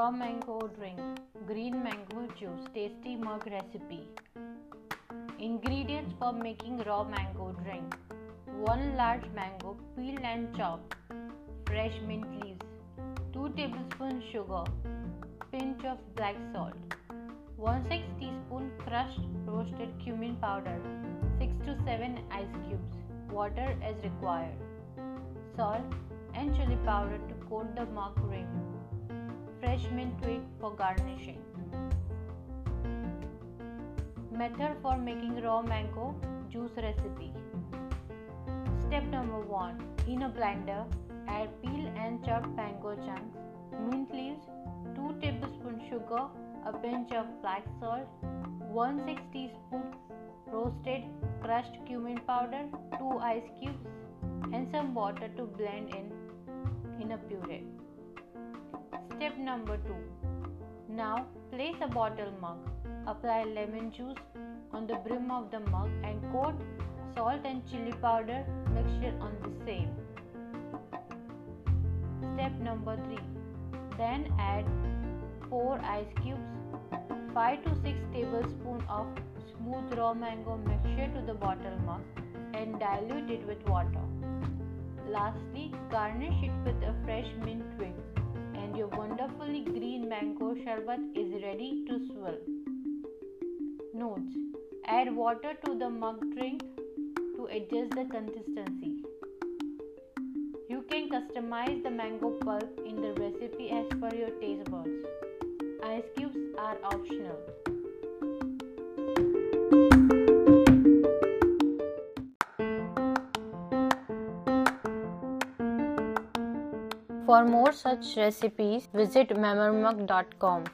Raw mango drink, green mango juice, tasty mug recipe. Ingredients for making raw mango drink. 1 large mango, peeled and chopped, fresh mint leaves, 2 tablespoons sugar, pinch of black salt, 1 6 teaspoon crushed roasted cumin powder, 6 to 7 ice cubes, water as required, salt and chili powder to coat the mug ring fresh mint twig for garnishing. Method for making raw mango juice recipe. Step number 1. In a blender, add peel and chopped mango chunks, mint leaves, 2 tablespoons sugar, a pinch of black salt, 1 6 teaspoon roasted crushed cumin powder, 2 ice cubes, and some water to blend in in a puree. Step number 2. Now place a bottle mug. Apply lemon juice on the brim of the mug and coat salt and chili powder mixture on the same. Step number 3. Then add 4 ice cubes, 5 to 6 tablespoons of smooth raw mango mixture to the bottle mug and dilute it with water. Lastly, garnish it with a fresh mint twig your wonderfully green mango sherbet is ready to swirl. Notes Add water to the mug drink to adjust the consistency. You can customize the mango pulp in the recipe as per your taste buds. For more such recipes, visit memermug.com.